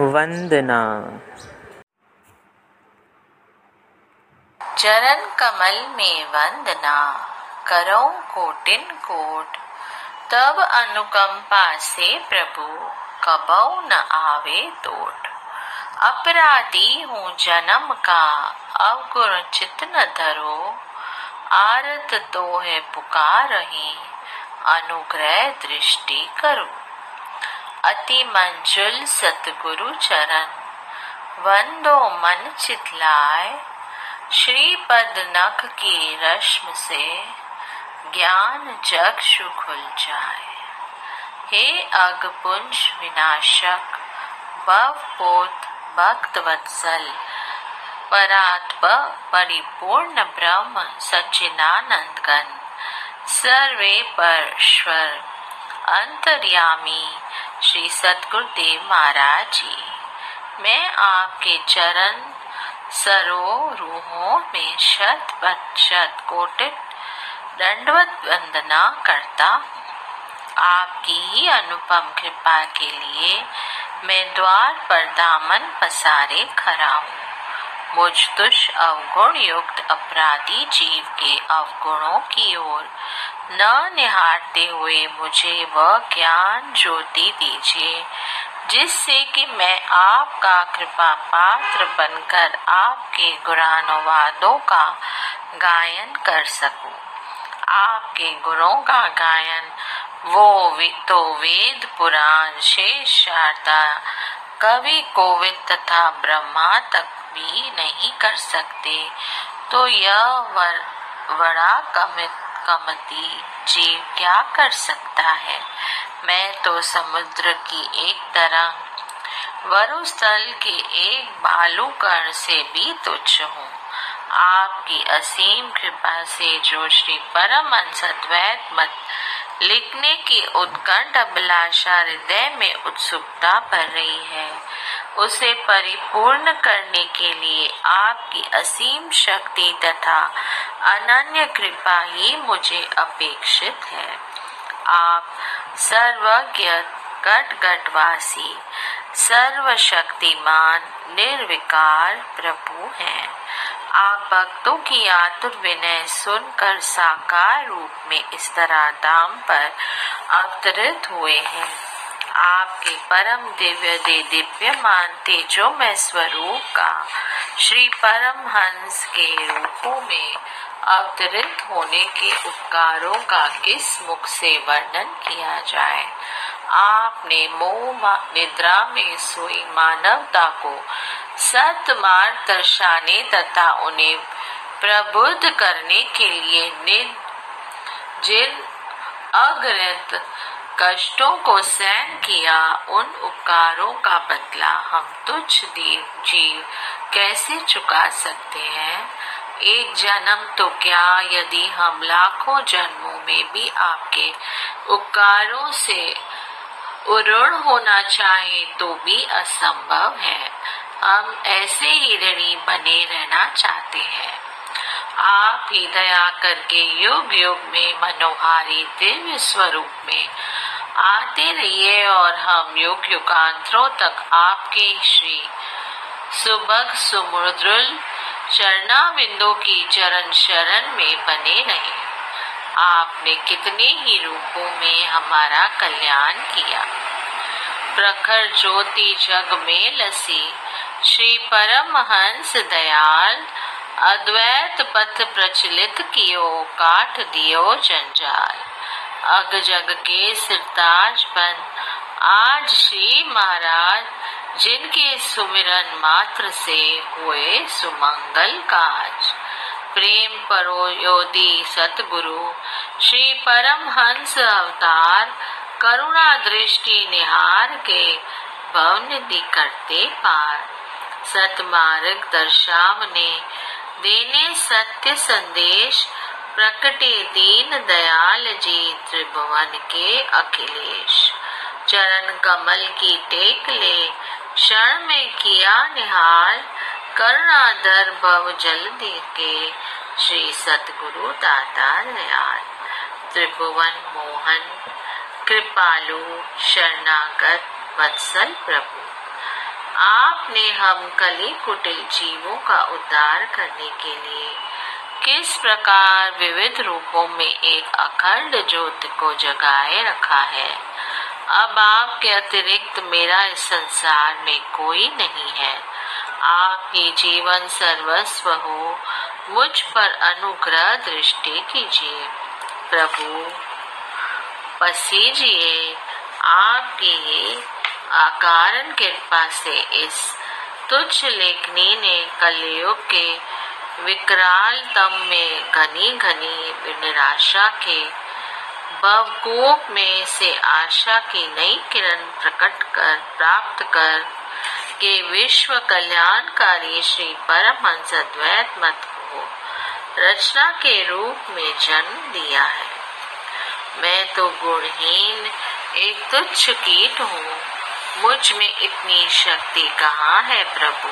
वंदना। चरण कमल में वंदना, करो कोटिन कोट। तब अनुकंपा से प्रभु, कबौ न आवे तोट। अपराधी हूँ जन्म का अवगुण चित न धरो। आरत तो है पुकार रही, अनुग्रह दृष्टि करो। अति मंजुल सतगुरु चरण। वंदो मन चितलाय श्री पद नख की रश्म से ज्ञान चक्षु खुल जाए हे अगपुंज विनाशक, भव पोत भक्त वत्सल परात्प परिपूर्ण ब्रह्म सच्चिदानंद सर्वे परश्वर अंतर्यामी श्री सतगुरुदेव महाराज जी। मैं आपके चरण सरोरूहों में शत प्रतिशत कोटित दंडवत वंदना करता आपकी ही अनुपम कृपा के लिए मैं द्वार पर दामन पसारे खड़ा हूँ। मुझ तुष अवगुण युक्त अपराधी जीव के अवगुणों की ओर न निहारते हुए मुझे वह ज्ञान ज्योति दीजिए, जिससे कि मैं आपका कृपा पात्र बनकर आपके गुणानुवादों का गायन कर सकूँ। आपके गुणों का गायन वो तो वेद पुराण, शेष शारदा, कवि कोविद तथा ब्रह्मा तक भी नहीं कर सकते। तो यह वर, बड़ा कमित कमती जीव क्या कर सकता है? मैं तो समुद्र की एक तरह वरुस्थल के एक बालू कण से भी तुच्छ हूँ। आपकी असीम कृपा से जो श्री परम अद्वैत मत लिखने की उत्कंठ अभिलाषा हृदय में उत्सुकता भर रही है। उसे परिपूर्ण करने के लिए आपकी असीम शक्ति तथा अनन्य कृपा ही मुझे अपेक्षित है। आप सर्वज्ञ गट गटवासी सर्वशक्तिमान, निर्विकार प्रभु हैं। आप भक्तों की आतुर विनय सुनकर साकार रूप में इस तरह दाम पर अवतरित हुए हैं। आपके परम दिव्य दे दिव्यमान तेजोमय स्वरूप का श्री परम हंस के रूपों में अवतरित होने के उपकारों का किस मुख से वर्णन किया जाए? आपने मोह निद्रा में सोई मानवता को सत मार्ग दर्शाने तथा उन्हें प्रबुद्ध करने के लिए जिन अग्रत कष्टों को सहन किया, उन उपकारों का बदला हम तुच्छ देव जीव कैसे चुका सकते हैं? एक जन्म तो क्या यदि हम लाखों जन्मों में भी आपके उपकारों से उरुण होना चाहे तो भी असंभव है। हम ऐसे ही ऋणी बने रहना चाहते हैं। आप ही दया करके युग युग में मनोहारी दिव्य स्वरूप में आते रहिए और हम युग युगांतरों तक आपके श्री सुबह सुमुद्रुल चरणा बिंदु की चरण शरण में बने रहे। आपने कितने ही रूपों में हमारा कल्याण किया। प्रखर ज्योति जग में लसी, श्री परमहंस दयाल, अद्वैत पथ प्रचलित कियो काट दियो जंजाल। अग जग के सिरताज बन, आज श्री महाराज, जिनके सुमिरन मात्र से हुए सुमंगल काज। प्रेम परो योदी सतगुरु। श्री परम हंस अवतार, करुणा दृष्टि निहार के भवन दी करते पार। सतमार्ग दर्शावने, देने सत्य संदेश, प्रकटे दीन दयाल जी त्रिभुवन के अखिलेश। चरण कमल की टेक ले, क्षण में किया निहाल करुणाधर भव जल के श्री सतगुरु दाता दयाल त्रिभुवन मोहन कृपालु शरणागत वत्सल प्रभु आपने हम कली कुटिल जीवों का उद्धार करने के लिए किस प्रकार विविध रूपों में एक अखंड ज्योति को जगाए रखा है अब आपके अतिरिक्त मेरा इस संसार में कोई नहीं है आपकी जीवन सर्वस्व हो मुझ पर अनुग्रह दृष्टि कीजिए। प्रभु, पसीजिए, आपकी अकारण कृपा से इस तुच्छ लेखनी ने कलयुग के विकरालतम में घनी घनी निराशा के भवकूप में से आशा की नई किरण प्रकट कर, प्राप्त कर के विश्व कल्याणकारी श्री परमहंस द्वैत मत को रचना के रूप में जन्म दिया है। मैं तो गुणहीन, एक तुच्छ कीट हूँ। मुझमें इतनी शक्ति कहाँ है प्रभु?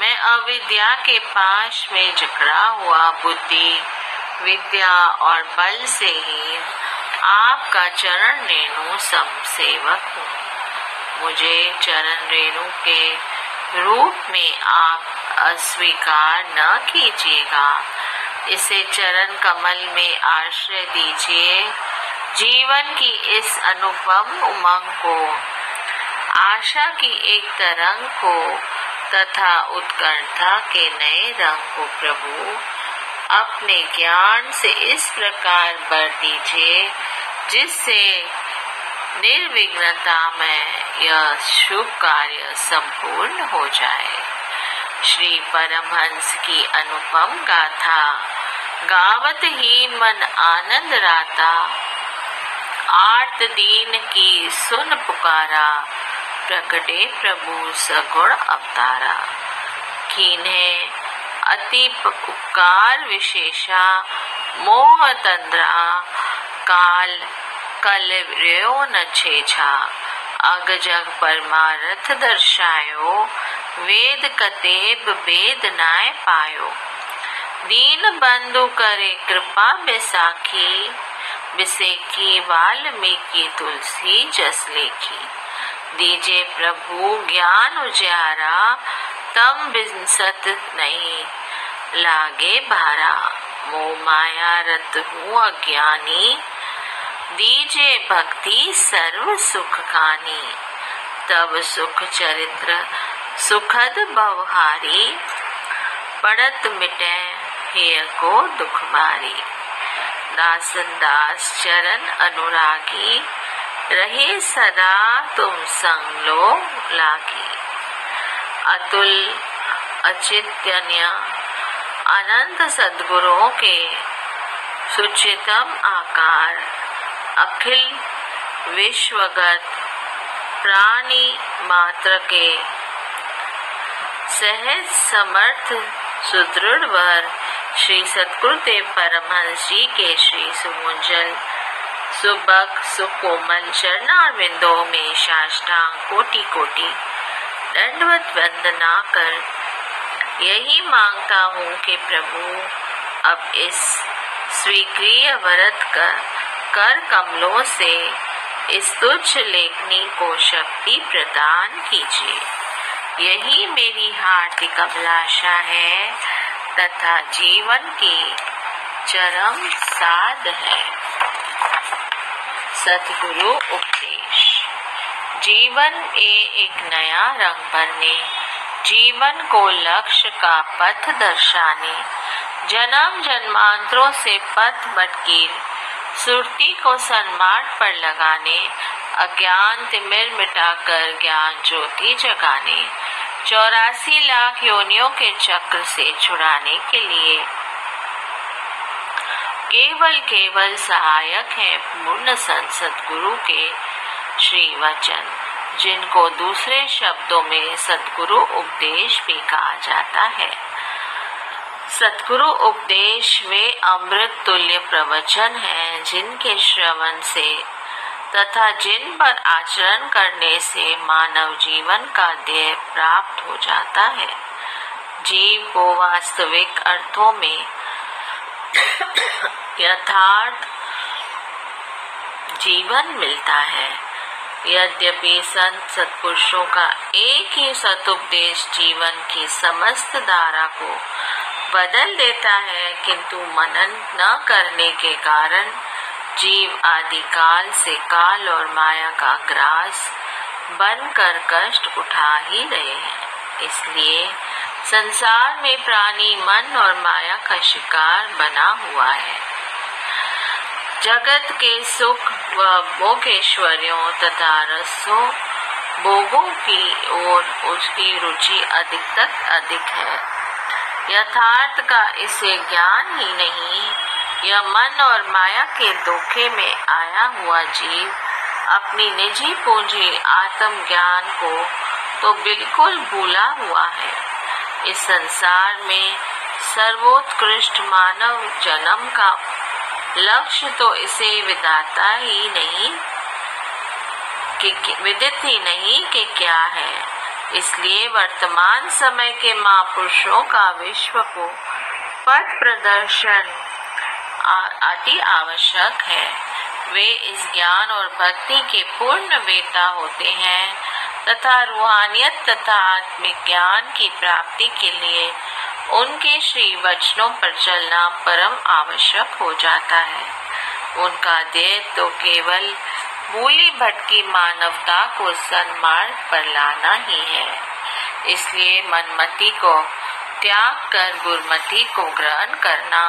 मैं अविद्या के पास में जकड़ा हुआ बुद्धि, विद्या और बल से ही आपका चरण रेणु सेवक हूँ। मुझे चरण रेणु के रूप में आप अस्वीकार न कीजिएगा। इसे चरण कमल में आश्रय दीजिए। जीवन की इस अनुपम उमंग को, आशा की एक तरंग को, तथा उत्कंठा के नए रंग को प्रभु, अपने ज्ञान से इस प्रकार बर दीजिए, जिससे निर्विघ्नता में यह शुभ कार्य संपूर्ण हो जाए। श्री परमहंस की अनुपम गाथा गावत ही मन आनंद राता आर्त दीन की सुन पुकारा, प्रकटे प्रभु सगुण अवतारा। कीन्हे अति उपकार विशेषा, मोह तंद्रा, काल कल न छेछा। अग जग परमारथ दर्शायो, वेद कतेब वेद नाय पायो। दीन बंधु करे कृपा बेसाखी, बिसेखी वाल्मीकि तुलसी जस लेखी। दीजे प्रभु ज्ञान उजारा, तम बिंसत नहीं, लागे भारा। मोह माया रत हूँ अज्ञानी दीजे भक्ति सर्व सुख खानी तब सुख चरित्र सुखद बवहारी। पड़त मिटे हेय को दुख मारी। दासन दास चरण अनुरागी। रहे सदा तुम संग लो लागी। अतुल, अचित्यन्य, अनंत सदगुरुओं के सुचितम आकार। अखिल विश्वगत प्राणी मात्र के। सहज, समर्थ सुदृढ़ वर श्री सतगुरुदेव परमहंस जी के श्री सुमुंजल सुबक, सुकोमल चरणारविंदों में साष्टांग कोटि कोटि दंडवत वंदना कर यही माँगता हूँ कि प्रभु, अब इस स्वीक्रिय व्रत कर कर कमलों से इस तुच्छ लेखनी को शक्ति प्रदान कीजिए। यही मेरी हार्दिक अभिलाषा है तथा जीवन की चरम साध है। सतगुरु उपदेश। जीवन ए एक नया रंग भरने जीवन को लक्ष्य का पथ दर्शाने, जन्म जन्मांतरों से पथ भटकीर सुरती को सन्मार्ग पर लगाने, अज्ञान तिमिर मिटाकर ज्ञान ज्योति जगाने, चौरासी लाख योनियों के चक्र से छुड़ाने के लिए। केवल केवल सहायक है पूर्ण संसद गुरु के श्री वचन जिनको दूसरे शब्दों में सदगुरु उपदेश भी कहा जाता है। सतगुरु उपदेश वे अमृत तुल्य प्रवचन हैं, जिनके श्रवण से तथा जिन पर आचरण करने से मानव जीवन का ध्येय प्राप्त हो जाता है। जीव को वास्तविक अर्थों में यथार्थ जीवन मिलता है। यद्यपि संत सत्पुरुषों का एक ही सतुपदेश जीवन की समस्त धारा को बदल देता है, किंतु मनन न करने के कारण जीव आदि काल से काल और माया का ग्रास बन कर कष्ट उठा ही रहे हैं। इसलिए संसार में प्राणी मन और माया का शिकार बना हुआ है। जगत के सुख व भोगेश्वरियों तथा रसों, भोगों की ओर उसकी रुचि अधिक तक अधिक है। यथार्थ का इसे ज्ञान ही नहीं, यह मन और माया के धोखे में आया हुआ जीव। अपनी निजी पूंजी आत्म ज्ञान को तो बिल्कुल भूला हुआ है। इस संसार में सर्वोत्कृष्ट मानव जन्म का लक्ष्य तो इसे विदाता ही नहीं कि विदित ही नहीं कि क्या है। इसलिए वर्तमान समय के महापुरुषों का विश्व को पथ प्रदर्शन अति आवश्यक है। वे इस ज्ञान और भक्ति के पूर्ण वेता होते हैं तथा रूहानियत तथा आत्मिक ज्ञान की प्राप्ति के लिए उनके श्री वचनों पर चलना परम आवश्यक हो जाता है। उनका देह तो केवल मूली भटकी मानवता को सन्मार्ग पर लाना ही है। इसलिए मनमति को त्याग कर गुरमति को ग्रहण करना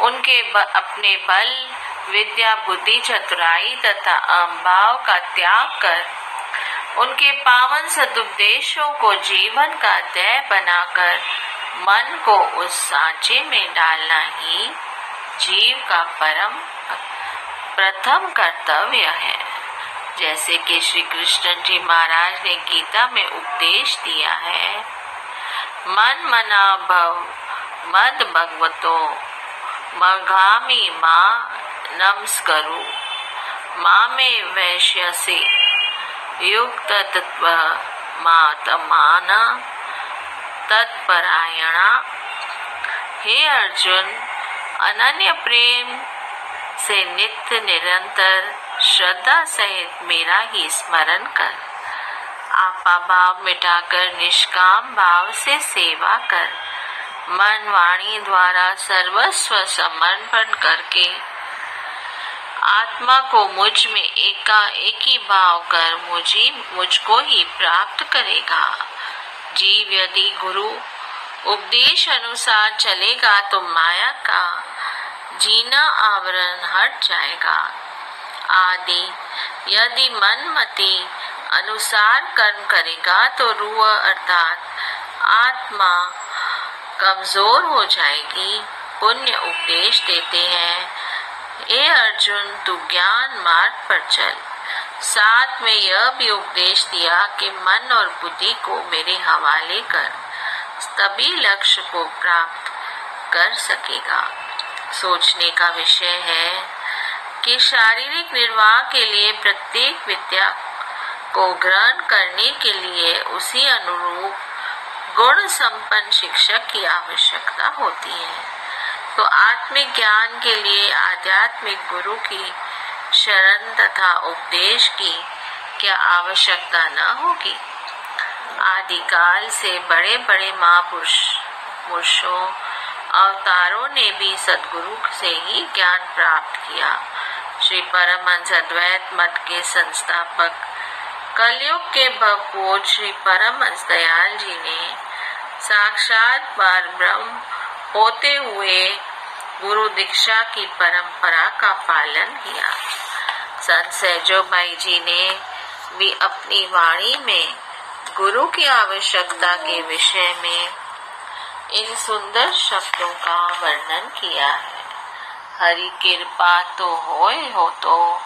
उनके ब, अपने बल विद्या बुद्धि चतुराई तथा अम्भाव का त्याग कर उनके पावन सदुपदेशों को जीवन का दय बनाकर मन को उस सांचे में डालना ही जीव का परम प्रथम कर्तव्य है। जैसे कि श्री कृष्ण जी महाराज ने गीता में उपदेश दिया है। मन मना भव, मद भगवतो मगामी माँ नमस्करु माँ में वैश्य से युक्त तत्व मातमान, तत्परायणा। हे अर्जुन, अनन्य प्रेम से नित्य निरंतर श्रद्धा सहित मेरा ही स्मरण कर। आपा भाव मिटाकर, निष्काम भाव से सेवा कर। मन वाणी द्वारा सर्वस्व समर्पण करके। आत्मा को मुझमें एका एक भाव कर मुझे, मुझको ही प्राप्त करेगा। जीव यदि गुरु उपदेश अनुसार चलेगा तो माया का जीना आवरण हट जाएगा। आदि। यदि मन मति अनुसार कर्म करेगा तो रूह अर्थात आत्मा कमज़ोर हो जाएगी, पुण्य उपदेश देते हैं। ए अर्जुन, तू ज्ञान मार्ग पर चल। साथ में यह भी उपदेश दिया कि मन और बुद्धि को मेरे हवाले कर। तभी लक्ष्य को प्राप्त कर सकेगा। सोचने का विषय है। कि शारीरिक निर्वाह के लिए प्रत्येक विद्या को ग्रहण करने के लिए उसी अनुरूप गुण संपन्न शिक्षक की आवश्यकता होती है। तो आत्मिक ज्ञान के लिए आध्यात्मिक गुरु की शरण तथा उपदेश की क्या आवश्यकता न होगी? आदिकाल से बड़े बड़े महापुरुष, पुरुषों, अवतारों ने भी सदगुरु से ही ज्ञान प्राप्त किया। श्री परमहंस अद्वैत मत के संस्थापक कलयुग के भगवत श्री परमहंस दयाल जी ने साक्षात बार ब्रह्म होते हुए गुरु दीक्षा की परंपरा का पालन किया। संत सहजो भाई जी ने भी अपनी वाणी में गुरु की आवश्यकता के विषय में इन सुंदर शब्दों का वर्णन किया है। हरि कृपा तो होए हो तो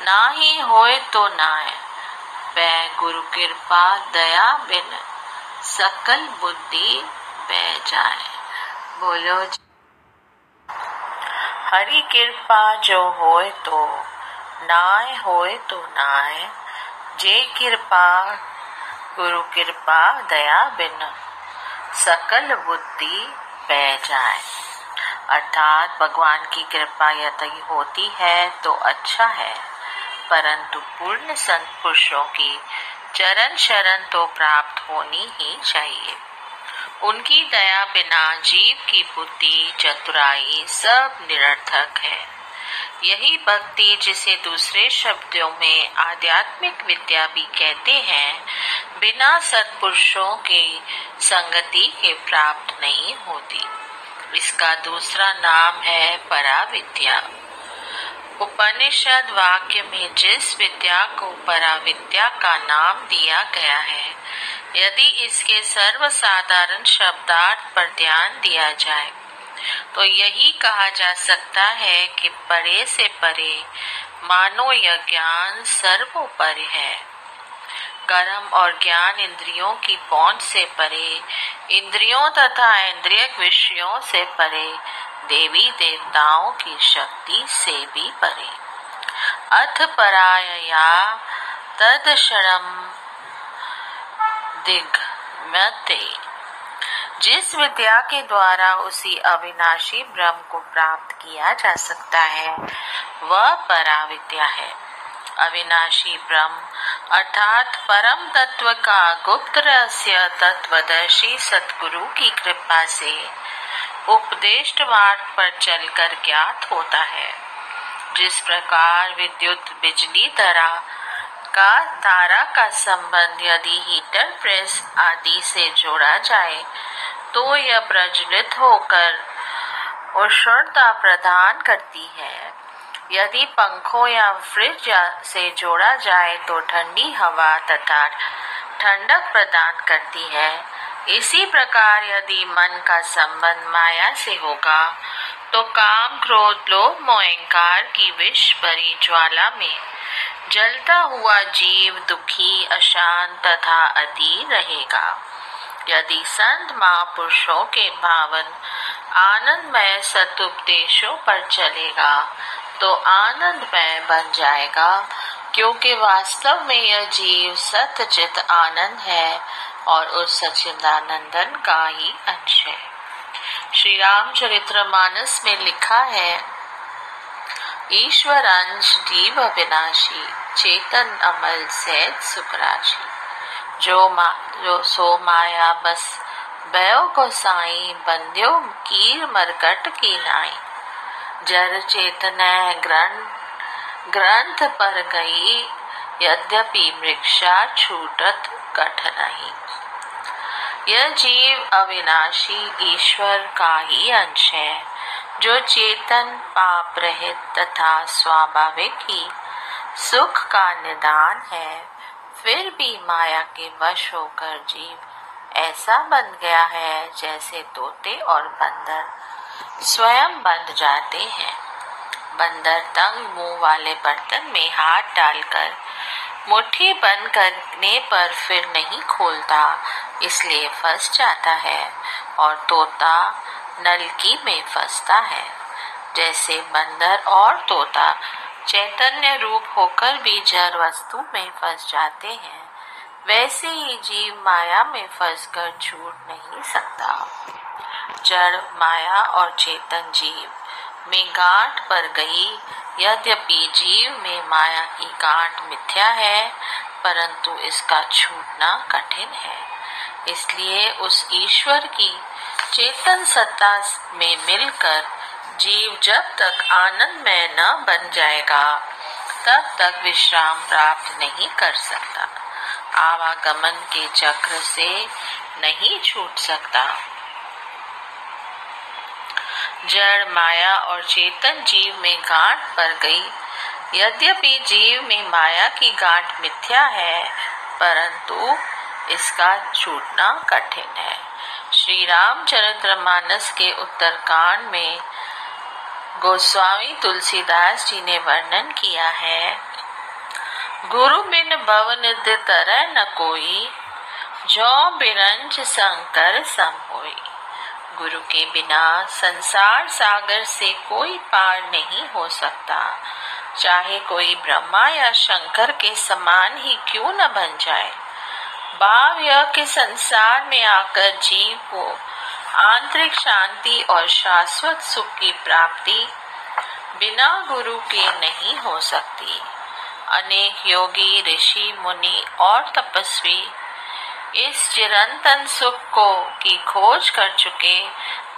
ना ही होए तो नाय। पै गुरु कृपा, दया बिन, सकल बुद्धि बह जाए। बोलो हरि कृपा जो होए तो नाय होए तो नाय। जे कृपा, गुरु कृपा, दया बिन, सकल बुद्धि बह जाए। अर्थात भगवान की कृपा यदि होती है तो अच्छा है। परंतु पूर्ण संत पुरुषों की चरण शरण तो प्राप्त होनी ही चाहिए। उनकी दया बिना जीव की बुद्धि, चतुराई सब निरर्थक है। यही भक्ति जिसे दूसरे शब्दों में आध्यात्मिक विद्या भी कहते हैं, बिना सत्पुरुषों की संगति के प्राप्त नहीं होती। इसका दूसरा नाम है पराविद्या। उपनिषद वाक्य में जिस विद्या को पराविद्या का नाम दिया गया है, यदि इसके सर्वसाधारण शब्दार्थ पर ध्यान दिया जाए तो यही कहा जा सकता है कि परे से परे मानो यह ज्ञान सर्वोपरि है। कर्म और ज्ञान इंद्रियों की पहुँच से परे, इंद्रियों तथा इंद्रिय विषयों से परे, देवी देवताओं की शक्ति से भी परे। अथ पराया तद शरम दिग्मते जिस विद्या के द्वारा उसी अविनाशी ब्रह्म को प्राप्त किया जा सकता है, वह परा विद्या है। अविनाशी ब्रह्म। अर्थात परम तत्व का गुप्त रहस्य तत्वदर्शी सतगुरु की कृपा से उपदेश मार्ग पर चलकर ज्ञात होता है। जिस प्रकार विद्युत बिजली तरह का तारा का संबंध यदि हीटर प्रेस आदि से जोड़ा जाए तो यह प्रज्वलित होकर उष्णता प्रदान करती है। यदि पंखों या फ्रिज से जोड़ा जाए तो ठंडी हवा तथा ठंडक प्रदान करती है। इसी प्रकार यदि मन का संबंध माया से होगा तो काम क्रोध, लोभ, मोहंकार की विष भरी ज्वाला में जलता हुआ जीव दुखी, अशांत तथा अधीर रहेगा। यदि संत महापुरुषों के भावन आनंदमय सतुपदेशों पर चलेगा तो आनंदमय बन जाएगा, क्योंकि वास्तव में यह जीव सत्यचित आनंद है और उस सचिदानंदन का ही अंश है। श्री रामचरित्र मानस में लिखा है ईश्वर अंश जीव अविनाशी, चेतन अमल सैद सुखराशी। जो मा, जो सो माया बस बयो को साई बंद्यो कीर मरकट की नाई। जर चेतन ग्रंथ ग्रंथ पर गई, यद्यपि मृक्षा छूटत कठ नहीं यह जीव अविनाशी ईश्वर का ही अंश है, जो चेतन पाप रहित तथा स्वाभाविक ही सुख का निदान है। फिर भी माया के वश होकर जीव ऐसा बन गया है जैसे तोते और बंदर। स्वयं बंध जाते हैं। बंदर तंग मुँह वाले बर्तन में हाथ डालकर, मुट्ठी बंद करने पर फिर नहीं खोलता, इसलिए फंस जाता है और तोता नलकी में फंसता है। जैसे बंदर और तोता चैतन्य रूप होकर भी जड़ वस्तु में फंस जाते हैं। वैसे ही जीव माया में फंसकर छूट नहीं सकता। जड़ माया और चेतन जीव में गांठ पर गई। यद्यपि जीव में माया की गांठ मिथ्या है, परंतु इसका छूटना कठिन है। इसलिए उस ईश्वर की चेतन सत्ता में मिलकर जीव जब तक आनंद में न बन जाएगा, तब तक विश्राम प्राप्त नहीं कर सकता। आवागमन के चक्र से नहीं छूट सकता। जड़, माया और चेतन जीव में गांठ पर गई। यद्यपि जीव में माया की गांठ मिथ्या है, परंतु इसका छूटना कठिन है। श्री रामचरित्र मानस के उत्तरकांड में गोस्वामी तुलसीदास जी ने वर्णन किया है गुरु बिन भव निध्य तरह न कोई, जो बिरंज शंकर सम गुरु के बिना संसार सागर से कोई पार नहीं हो सकता। चाहे कोई ब्रह्मा या शंकर के समान ही क्यों न बन जाए। भाव यह कि संसार में आकर जीव को आंतरिक शांति और शाश्वत सुख की प्राप्ति बिना गुरु के नहीं हो सकती। अनेक योगी, ऋषि, मुनि और तपस्वी इस चिरंतन सुख को की खोज कर चुके,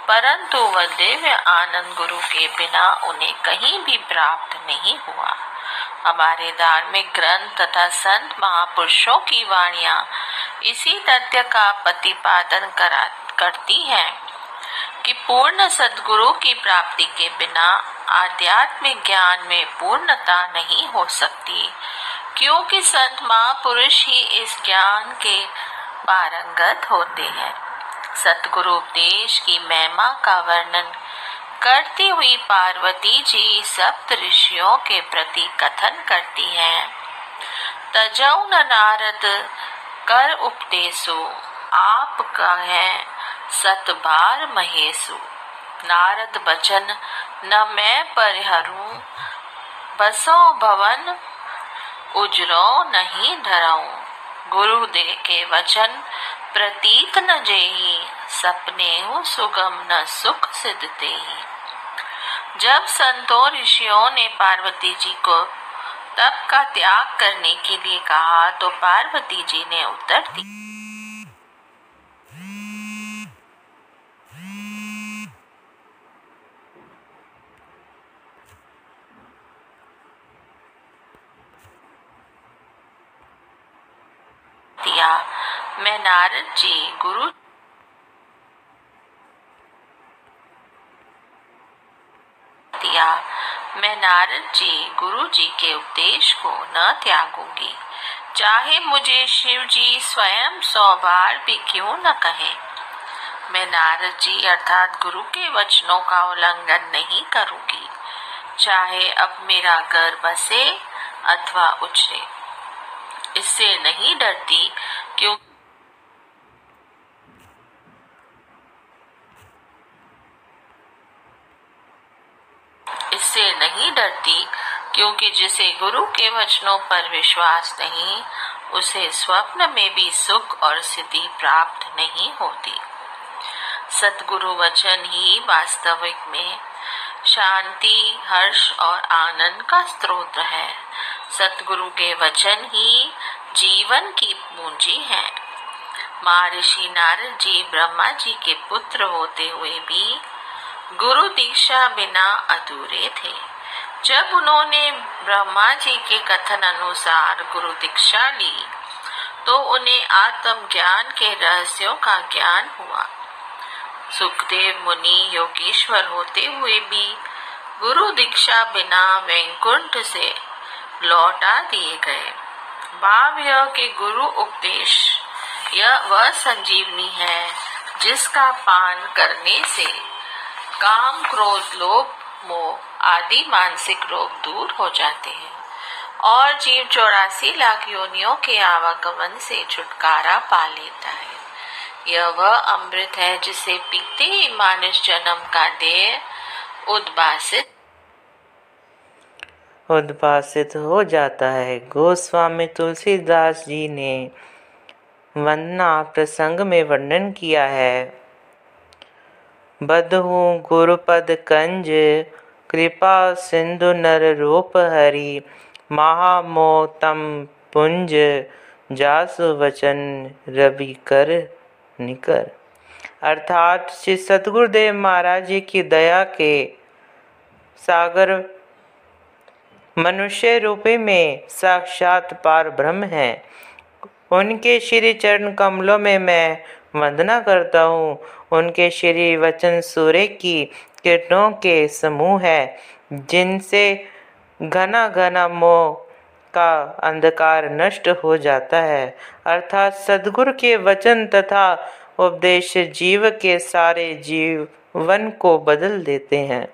परंतु वह दिव्य आनंद गुरु के बिना उन्हें कहीं भी प्राप्त नहीं हुआ। हमारे धार्मिक ग्रंथ तथा संत महापुरुषों की वाणिया इसी तथ्य का प्रतिपादन करा, करती हैं कि पूर्ण सदगुरु की प्राप्ति के बिना आध्यात्मिक ज्ञान में पूर्णता नहीं हो सकती, क्योंकि संत महापुरुष ही इस ज्ञान के पारंगत होते हैं। सतगुरु उपदेश की महिमा का वर्णन करती हुई पार्वती जी सप्त ऋषियों के प्रति कथन करती हैं। तजौ नारद, कर उपदेशु, आप कहे सत बार महेशु। नारद बचन न मैं परिहरू, बसो भवन उजरो नहीं धराऊं। गुरु दे के वचन प्रतीत न जेही, सपने हो सुगम न सुख सिद्ध सिद्धते जब संतों ऋषियों ने पार्वती जी को तप का त्याग करने के लिए कहा तो पार्वती जी ने उत्तर दिया मैं नारद जी, गुरु। दिया, मैं नारद जी, गुरु जी के उपदेश को न त्यागूँगी। चाहे मुझे शिव जी स्वयं सौ बार भी क्यों न कहे। मैं नारद जी अर्थात गुरु के वचनों का उल्लंघन नहीं करूँगी। चाहे अब मेरा घर बसे अथवा उछरे इससे नहीं डरती क्योंकि इससे नहीं डरती, क्योंकि जिसे गुरु के वचनों पर विश्वास नहीं, उसे स्वप्न में भी सुख और सिद्धि प्राप्त नहीं होती। सतगुरु वचन ही वास्तविक में शांति, हर्ष और आनंद का स्रोत है। सतगुरु के वचन ही जीवन की पूंजी है। महर्षि नारद जी ब्रह्मा जी के पुत्र होते हुए भी गुरु दीक्षा बिना अधूरे थे। जब उन्होंने ब्रह्मा जी के कथन अनुसार गुरु दीक्षा ली तो उन्हें आत्म ज्ञान के रहस्यों का ज्ञान हुआ। सुखदेव मुनि योगेश्वर होते हुए भी गुरु दीक्षा बिना वैकुंठ से लौटा दिए गए। भाव यह कि गुरु उपदेश, यह वह संजीवनी है जिसका पान करने से काम क्रोध लोभ, मोह आदि मानसिक रोग दूर हो जाते हैं। और जीव चौरासी लाख योनियों के आवागमन से छुटकारा पा लेता है। यह वह अमृत है जिसे पीते ही मानस जन्म का देह उद्भासित उद्भासित हो जाता है। गोस्वामी तुलसीदास जी ने वंदना प्रसंग में वर्णन किया है। बधु गुरुपद कंज, कृपा सिंधु नर रूप हरि महामोतम पुंज, जासु वचन रवि कर निकर। अर्थात श्री सतगुरुदेव महाराज जी की दया के सागर मनुष्य रूपे में साक्षात पार ब्रह्म है। उनके श्री चरण कमलों में मैं वंदना करता हूँ। उनके श्री वचन सूर्य की किरणों के समूह है, जिनसे घना घना मोह का अंधकार नष्ट हो जाता है। अर्थात सदगुरु के वचन तथा उपदेश जीव के सारे जीवन को बदल देते हैं।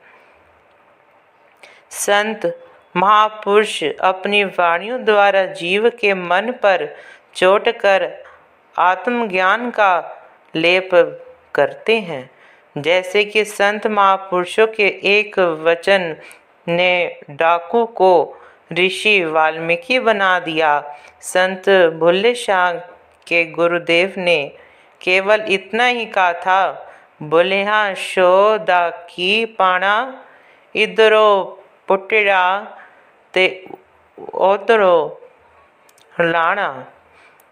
संत महापुरुष अपनी वाणियों द्वारा जीव के मन पर चोट कर आत्मज्ञान का लेप करते हैं। जैसे कि संत महापुरुषों के एक वचन ने डाकू को ऋषि वाल्मीकि बना दिया। संत भुल्ले शाह के गुरुदेव ने केवल इतना ही कहा था, बोले हाँ शोदा की पाना इधरो पुटड़ा ते ओतरो लाना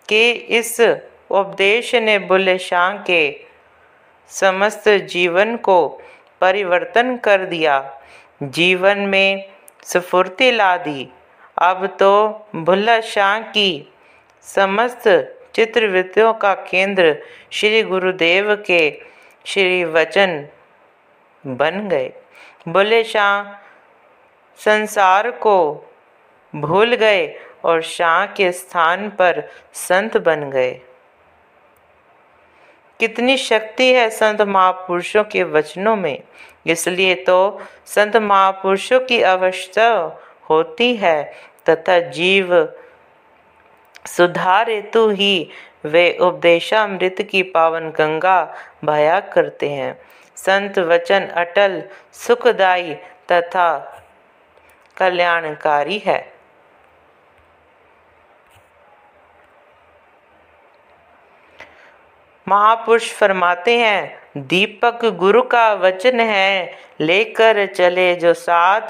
के इस उपदेश ने बुल्ले शाह के समस्त जीवन को परिवर्तन कर दिया। जीवन में स्फूर्ति ला दी। अब तो भुल्ला शाह की समस्त चित्रवृत्तियों का केंद्र श्री गुरुदेव के श्री वचन बन गए। बुल्ले शाह संसार को भूल गए और शाह के स्थान पर संत बन गए। कितनी शक्ति है संत महापुरुषों के वचनों में? इसलिए तो संत महापुरुषों की अवस्था होती है, तथा जीव सुधार हेतु ही वे उपदेशामृत की पावन गंगा बहाया करते हैं। संत वचन अटल, सुखदायी तथा कल्याणकारी है। महापुरुष फरमाते हैं, दीपक गुरु का वचन है, लेकर चले जो साथ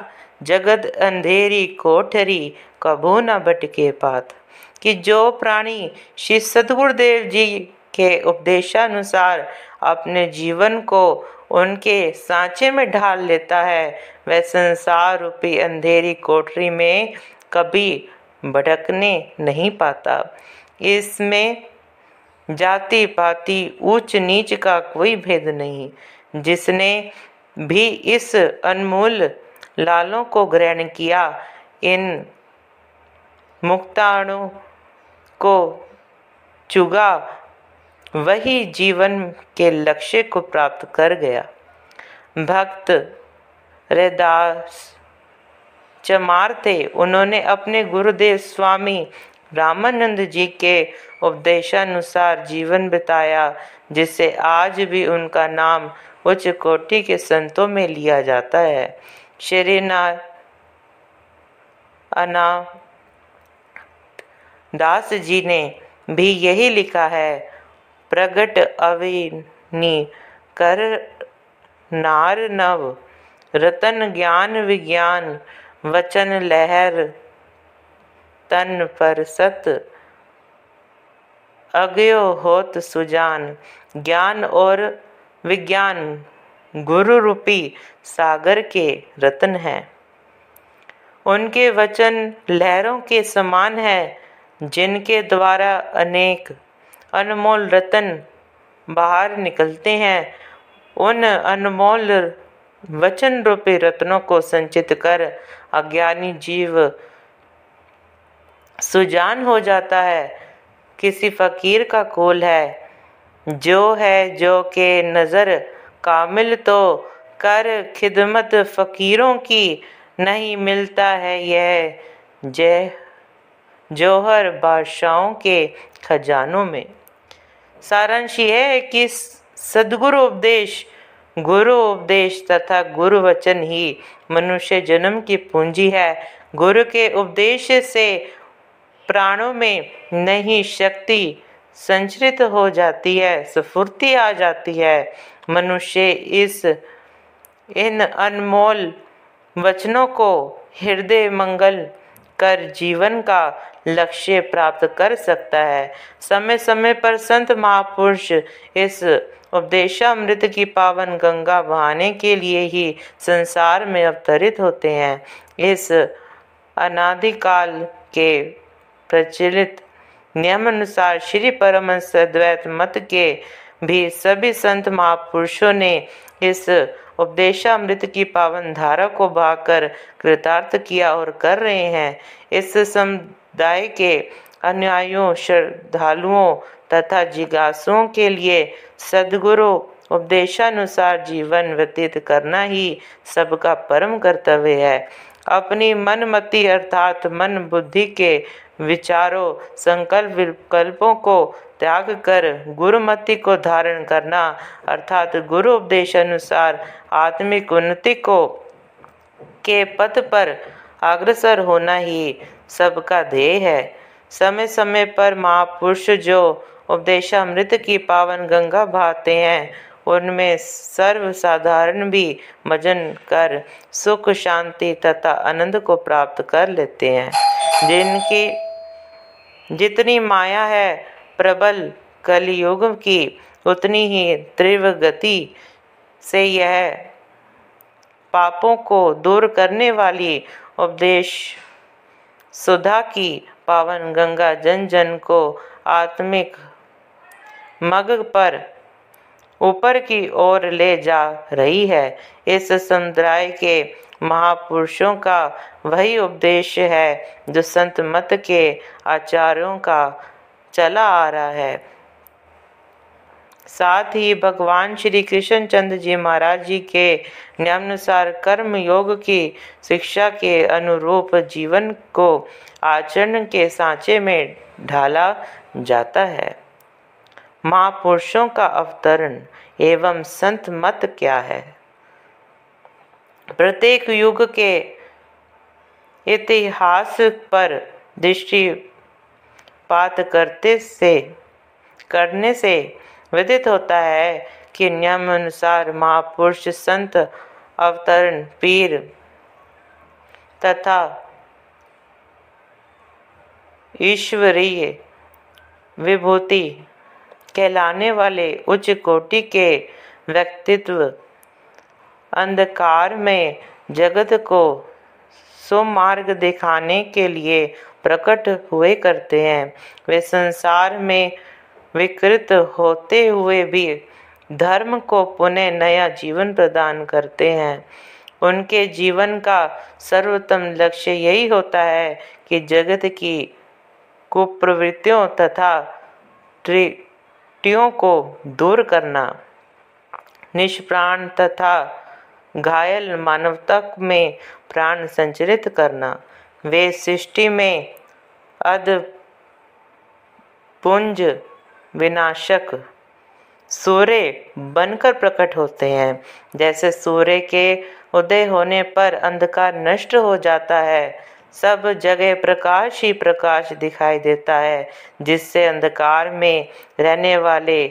जगत अंधेरी कोठरी, कबू न भटके पात। कि जो प्राणी श्री सदगुरुदेव जी के उपदेशानुसार अपने जीवन को उनके सांचे में ढाल लेता है, वह संसार रूपी अंधेरी कोठरी में कभी भटकने नहीं पाता। इसमें जाति पाति ऊंच नीच का कोई भेद नहीं। जिसने भी इस अनमोल लालों को ग्रहण किया, इन मुक्ताणु को चुगा, वही जीवन के लक्ष्य को प्राप्त कर गया। भक्त रैदास चमार थे। उन्होंने अपने गुरुदेव स्वामी रामानंद जी के उपदेशानुसार जीवन बिताया जिससे आज भी उनका नाम उच्च कोटि के संतों में लिया जाता है। श्री अना दास जी ने भी यही लिखा है, प्रगट अविनी कर नार नव, रतन ज्ञान विज्ञान, वचन लहर, तन पर सत अज्ञो होत सुजान, ज्ञान और विज्ञान गुरु रूपी सागर के रत्न हैं। उनके वचन लहरों के समान है, जिनके द्वारा अनेक अनमोल रतन बाहर निकलते हैं। उन अनमोल वचन रूपी रत्नों को संचित कर अज्ञानी जीव सुजान हो जाता है। किसी फकीर का कोल है। जो है, जो के नज़र कामिल तो कर खिदमत फ़कीरों की नहीं मिलता है यह। जय, जौहर बादशाहों के खजानों में। सारांश यह है कि सदगुरु उपदेश, गुरु उपदेश तथा गुरु वचन ही मनुष्य जन्म की पूंजी है। गुरु के उपदेश से प्राणों में नहीं शक्ति संचरित हो जाती है, स्फूर्ति आ जाती है। मनुष्य इस, इन अनमोल वचनों को हृदय मंगल कर जीवन का लक्ष्य प्राप्त कर सकता है। समय समय पर संत महापुरुष इस उपदेशामृत की पावन गंगा बहाने के लिए ही संसार में अवतरित होते हैं। इस अनादिकाल के प्रचलित नियमानुसार श्री परम अद्वैत मत के भी सभी संत महापुरुषों ने इस उपदेशामृत की पावन धारा को बहाकर कृतार्थ किया और कर रहे हैं। इस समुदाय के अनुयायियों, श्रद्धालुओं तथा जिज्ञासुओं के लिए सदगुरु उपदेशानुसार जीवन व्यतीत करना ही सबका परम कर्तव्य है। अपनी मनमति अर्थात मन बुद्धि के विचारों, संकल्प विकल्पों को त्याग कर गुरुमति को धारण करना, अर्थात गुरु उपदेश अनुसार आत्मिक उन्नति को के पथ पर अग्रसर होना ही सबका ध्येय है। समय समय पर महापुरुष जो उपदेशामृत की पावन गंगा बहाते हैं उनमें सर्वसाधारण भी भजन कर सुख शांति तथा आनंद को प्राप्त कर लेते हैं। जिनकी, जितनी माया है प्रबल कलयुग की, उतनी ही तीव्र गति से यह पापों को दूर करने वाली उपदेश सुधा की पावन गंगा जन जन को आत्मिक मग पर ऊपर की ओर ले जा रही है। इस समुदाय के महापुरुषों का वही उपदेश है जो संत मत के आचार्यों का चला आ रहा है। साथ ही भगवान श्री कृष्ण चंद्र जी महाराज जी के नियमानुसार कर्म योग की शिक्षा के अनुरूप जीवन को आचरण के सांचे में ढाला जाता है। महापुरुषों का अवतरण एवं संत मत क्या है? प्रत्येक युग के इतिहास पर दृष्टिपात करते से, करने से विदित होता है कि नियम अनुसार महापुरुष, संत, अवतरण, पीर तथा ईश्वरीय विभूति कहलाने वाले उच्च कोटि के व्यक्तित्व अंधकार में जगत को सुमार्ग दिखाने के लिए प्रकट हुए करते हैं। वे संसार में विकृत होते हुए भी धर्म को पुनः नया जीवन प्रदान करते हैं। उनके जीवन का सर्वोत्तम लक्ष्य यही होता है कि जगत की कुप्रवृत्तियों तथा त्रुटियों को दूर करना, निष्प्राण तथा घायल मानवता में प्राण संचरित करना, वे सृष्टि में अध पुंज विनाशक सूर्य बनकर प्रकट होते हैं। जैसे सूर्य के उदय होने पर अंधकार नष्ट हो जाता है सब जगह प्रकाश ही प्रकाश दिखाई देता है, जिससे अंधकार में रहने वाले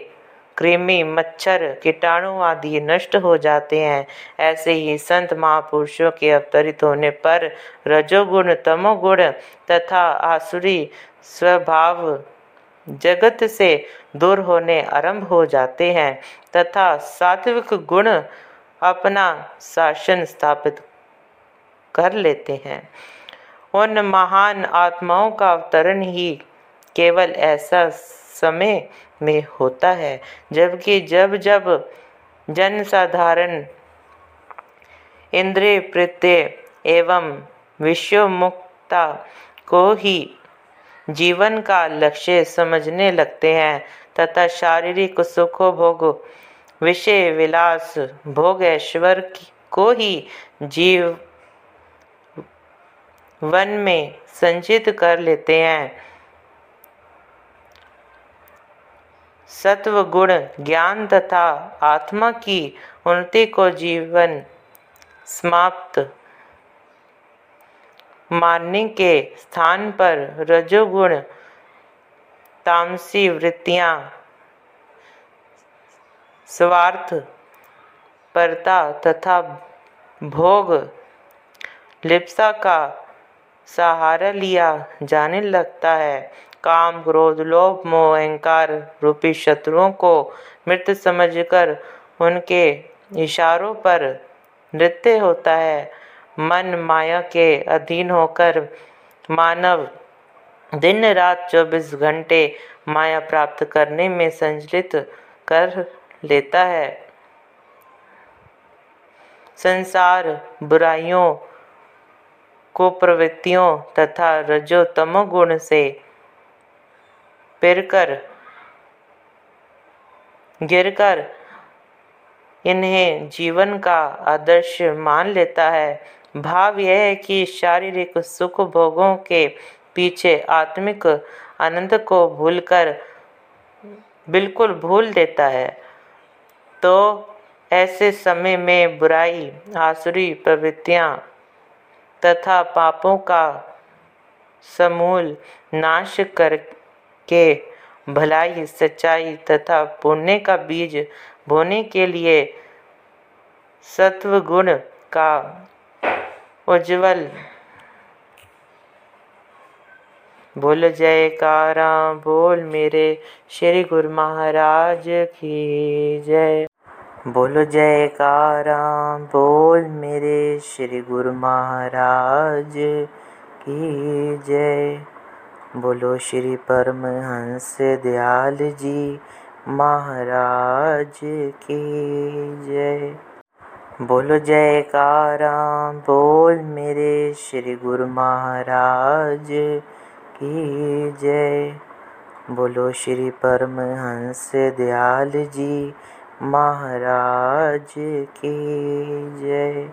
कृमि, मच्छर, कीटाणु आदि नष्ट हो जाते हैं। ऐसे ही संत महापुरुषों के अवतरित होने पर रजोगुण, तमोगुण तथा आसुरी स्वभाव जगत से दूर होने आरंभ हो जाते हैं तथा सात्विक गुण अपना शासन स्थापित कर लेते हैं। उन महान आत्माओं का अवतरण ही केवल ऐसा समय में होता है, जबकि जब जब जन साधारण इंद्रिय प्रत्यय एवं विश्व मुक्ता को ही जीवन का लक्ष्य समझने लगते हैं, तथा शारीरिक सुख भोग विषय विलास, भोग ऐश्वर को ही जीव वन में संचित कर लेते हैं। सत्व गुण, ज्ञान तथा आत्मा की उन्नति को जीवन समाप्त मानने के स्थान पर रजोगुण, तामसी वृत्तियाँ, स्वार्थ, परता तथा भोग, लिप्सा का सहारा लिया। जाने लगता है। काम, क्रोध, लोभ, मोह, अहंकार रूपी शत्रुओं को मृत समझकर उनके इशारों पर नृत्य होता है। मन माया के अधीन होकर मानव दिन रात 24 घंटे माया प्राप्त करने में संचलित कर लेता है। संसार बुराइयों को प्रवृत्तियों तथा रजो तमोगुण से पिरकर, गिरकर इन्हें जीवन का आदर्श मान लेता है। भाव यह है कि शारीरिक सुख भोगों के पीछे आत्मिक आनंद को भूलकर बिल्कुल भूल देता है। तो ऐसे समय में बुराई, आसुरी प्रवृत्तियाँ तथा पापों का समूल नाश करके भलाई, सच्चाई तथा पुण्य का बीज बोने के लिए सत्व गुण का उज्जवल बोल जयकारा, बोल मेरे श्री गुरु महाराज की जय। बोलो जयकारा बोल मेरे श्री गुरु महाराज की जय। बोलो श्री परमहंस दयाल जी महाराज की जय। बोलो जयकारा बोल मेरे श्री गुरु महाराज की जय। बोलो श्री परमहंस दयाल जी महाराज की जय